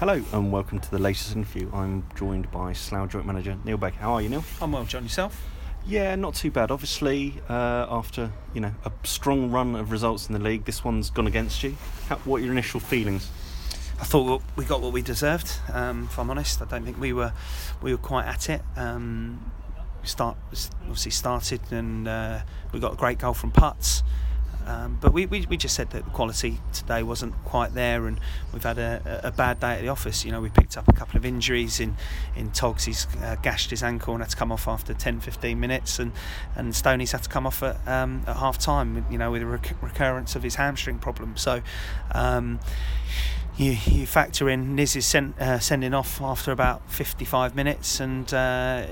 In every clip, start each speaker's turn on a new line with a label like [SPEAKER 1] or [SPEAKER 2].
[SPEAKER 1] Hello and welcome to the latest interview. I'm joined by Slough Joint Manager Neil Baker. How are you, Neil?
[SPEAKER 2] I'm well, John. Yourself?
[SPEAKER 1] Yeah, not too bad. Obviously, uh, after you know a strong run of results in the league, this one's gone against you. How, what are your initial feelings?
[SPEAKER 2] I thought we got what we deserved. Um, if I'm honest, I don't think we were we were quite at it. Um, we start obviously started and uh, we got a great goal from Putts. Um, but we, we, we just said that the quality today wasn't quite there, and we've had a, a bad day at the office. You know, we picked up a couple of injuries in in Togs. He's uh, gashed his ankle and had to come off after 10, 15 minutes, and and Stoney's had to come off at, um, at half time. You know, with a rec- recurrence of his hamstring problem. So. Um, you, you factor in Niz is sent, uh, sending off after about 55 minutes, and uh,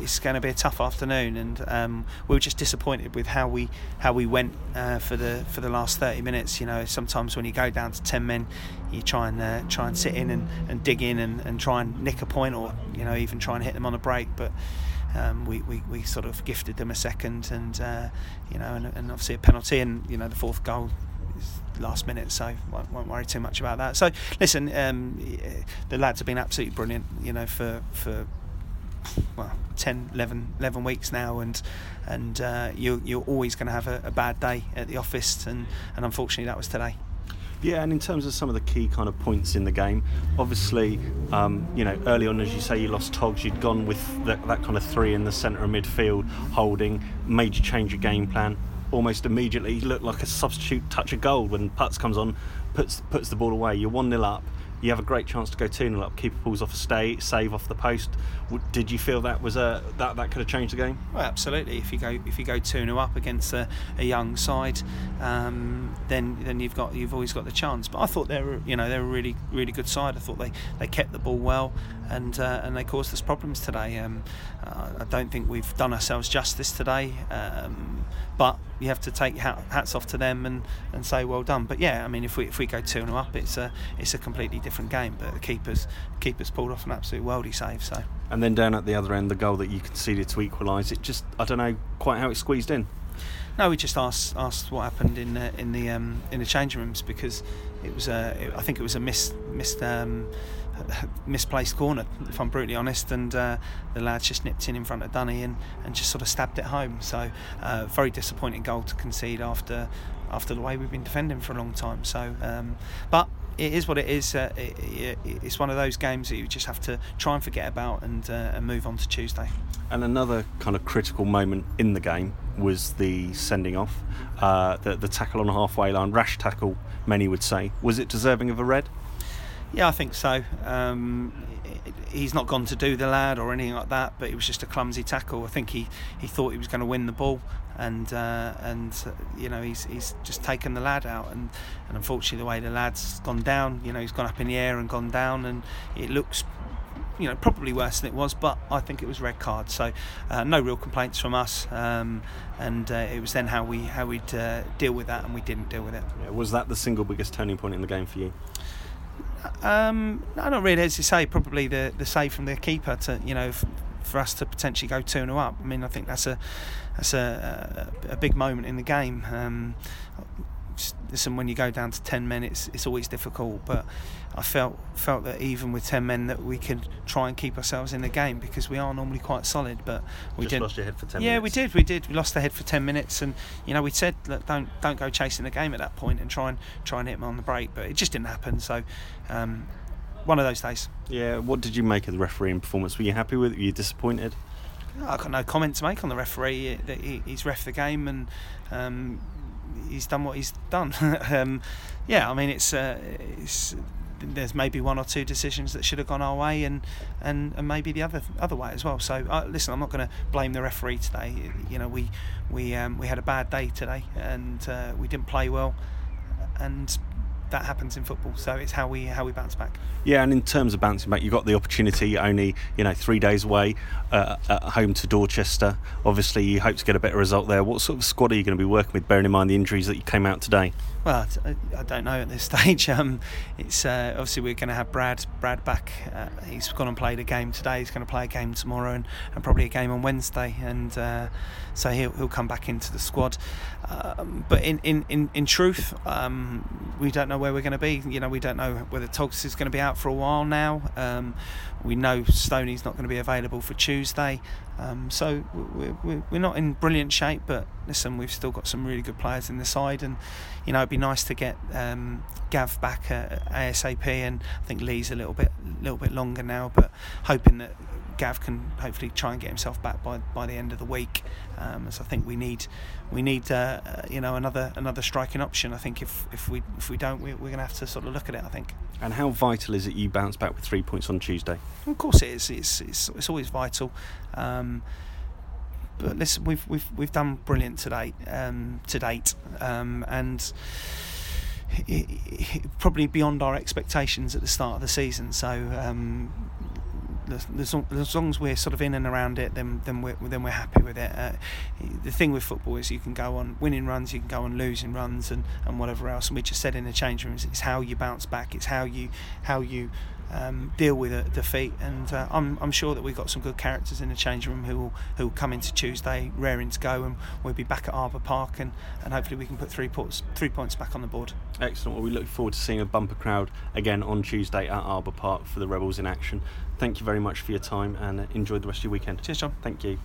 [SPEAKER 2] it's going to be a tough afternoon. And um, we were just disappointed with how we how we went uh, for the for the last 30 minutes. You know, sometimes when you go down to 10 men, you try and uh, try and sit in and, and dig in and, and try and nick a point, or you know even try and hit them on a break, but. Um, we, we, we sort of gifted them a second and uh, you know and, and obviously a penalty and you know the fourth goal last minute, so won't, won't, worry too much about that. So listen, um, the lads have been absolutely brilliant, you know, for for well 10 11, 11 weeks now and and uh, you, you're always going to have a, a, bad day at the office and, and unfortunately that was today
[SPEAKER 1] yeah, and in terms of some of the key kind of points in the game, obviously, um, you know, early on, as you say, you lost Togs. You'd gone with that, that kind of three in the centre of midfield, holding, made you change your game plan almost immediately look like a substitute touch of gold when Putts comes on, puts puts the ball away. You're one 0 up. You have a great chance to go two 0 up. Keeper pulls off a stay, save off the post. Did you feel that was a that that could have changed the game?
[SPEAKER 2] Well, absolutely. If you go if you go two 0 up against a, a young side, um, then then you've got you've always got the chance. But I thought they were you know they were really really good side. I thought they, they kept the ball well and uh, and they caused us problems today. Um, uh, I don't think we've done ourselves justice today. Um, but you have to take hats off to them and, and say well done. But yeah, I mean, if we if we go two 0 up, it's a it's a completely different game. But the keepers keepers pulled off an absolute worldy save. So.
[SPEAKER 1] And then down at the other end, the goal that you conceded to equalise, it just I don't know quite how it squeezed in.
[SPEAKER 2] No, we just asked asked what happened in the, in the um, in the changing rooms because it was a, it, I think it was a missed missed um, misplaced corner, if I'm brutally honest, and uh, the lads just nipped in in front of Dunny and, and just sort of stabbed it home. So, uh, very disappointing goal to concede after after the way we've been defending for a long time. So, um, but it is what it is. Uh, it, it, it's one of those games that you just have to try and forget about and, uh, and move on to Tuesday.
[SPEAKER 1] And another kind of critical moment in the game was the sending off, uh, the, the tackle on the halfway line, rash tackle, many would say. Was it deserving of a red?
[SPEAKER 2] Yeah, I think so. Um, he's not gone to do the lad or anything like that, but it was just a clumsy tackle. I think he, he thought he was going to win the ball, and uh, and uh, you know he's he's just taken the lad out, and, and unfortunately the way the lad's gone down, you know he's gone up in the air and gone down, and it looks you know probably worse than it was, but I think it was red card. So uh, no real complaints from us, um, and uh, it was then how we how we'd uh, deal with that, and we didn't deal with it.
[SPEAKER 1] Yeah, was that the single biggest turning point in the game for you?
[SPEAKER 2] Um, I don't really, as you say, probably the the save from the keeper to you know. F- for us to potentially go 2 0 up. I mean, I think that's a that's a, a, a big moment in the game. Um, listen, when you go down to ten men, it's it's always difficult. But I felt felt that even with ten men, that we could try and keep ourselves in the game because we are normally quite solid. But we
[SPEAKER 1] Just
[SPEAKER 2] did
[SPEAKER 1] lost your head for ten.
[SPEAKER 2] Yeah,
[SPEAKER 1] minutes.
[SPEAKER 2] we did. We did. We lost the head for ten minutes, and you know we said look, don't don't go chasing the game at that point and try and try and hit them on the break. But it just didn't happen. So. Um, one of those days.
[SPEAKER 1] Yeah. What did you make of the refereeing performance? Were you happy with it? Were you disappointed?
[SPEAKER 2] I've got no comment to make on the referee. He's ref the game and um, he's done what he's done. um, yeah, I mean it's, uh, it's there's maybe one or two decisions that should have gone our way and and, and maybe the other other way as well. So uh, listen, I'm not going to blame the referee today. You know, we we um, we had a bad day today and uh, we didn't play well and that happens in football. So it's how we how we bounce back.
[SPEAKER 1] Yeah, and in terms of bouncing back, you've got the opportunity only you know three days away uh, at home to Dorchester. Obviously, you hope to get a better result there. What sort of squad are you going to be working with, bearing in mind the injuries that you came out today?
[SPEAKER 2] Well, I don't know at this stage. Um, it's uh, obviously we're going to have Brad Brad back. Uh, he's gone and played a game today. He's going to play a game tomorrow and, and probably a game on Wednesday. And uh, so he'll, he'll come back into the squad. Um, but in in, in, in truth, um, we don't know where we're going to be. You know, we don't know whether Togs is going to be out for a while now. Um, we know Stoney's not going to be available for Tuesday. Um, so we're, we're not in brilliant shape, but listen, we've still got some really good players in the side, and you know it'd be nice to get um, Gav back ASAP, and I think Lee's a little bit little bit longer now, but hoping that Gav can hopefully try and get himself back by, by the end of the week. Um, so I think we need we need uh, uh, you know another another striking option. I think if, if we if we don't, we, we're going to have to sort of look at it. I think.
[SPEAKER 1] And how vital is it you bounce back with three points on Tuesday?
[SPEAKER 2] Of course it is. It's it's, it's always vital. Um, but listen, we've we've we've done brilliant today um, to date, um, and it, it, probably beyond our expectations at the start of the season. So um, as, as long as we're sort of in and around it, then then we're then we're happy with it. Uh, the thing with football is you can go on winning runs, you can go on losing runs, and, and whatever else. And we just said in the change rooms, it's how you bounce back. It's how you how you um, deal with a defeat. And uh, I'm, I'm sure that we've got some good characters in the change room who will who will come into Tuesday raring to go, and we'll be back at Arbour Park, and, and hopefully we can put three points three points back on the board.
[SPEAKER 1] Excellent. Well, we look forward to seeing a bumper crowd again on Tuesday at Arbour Park for the Rebels in action. Thank you very much for your time and enjoy the rest of your weekend.
[SPEAKER 2] Cheers, John.
[SPEAKER 1] Thank you.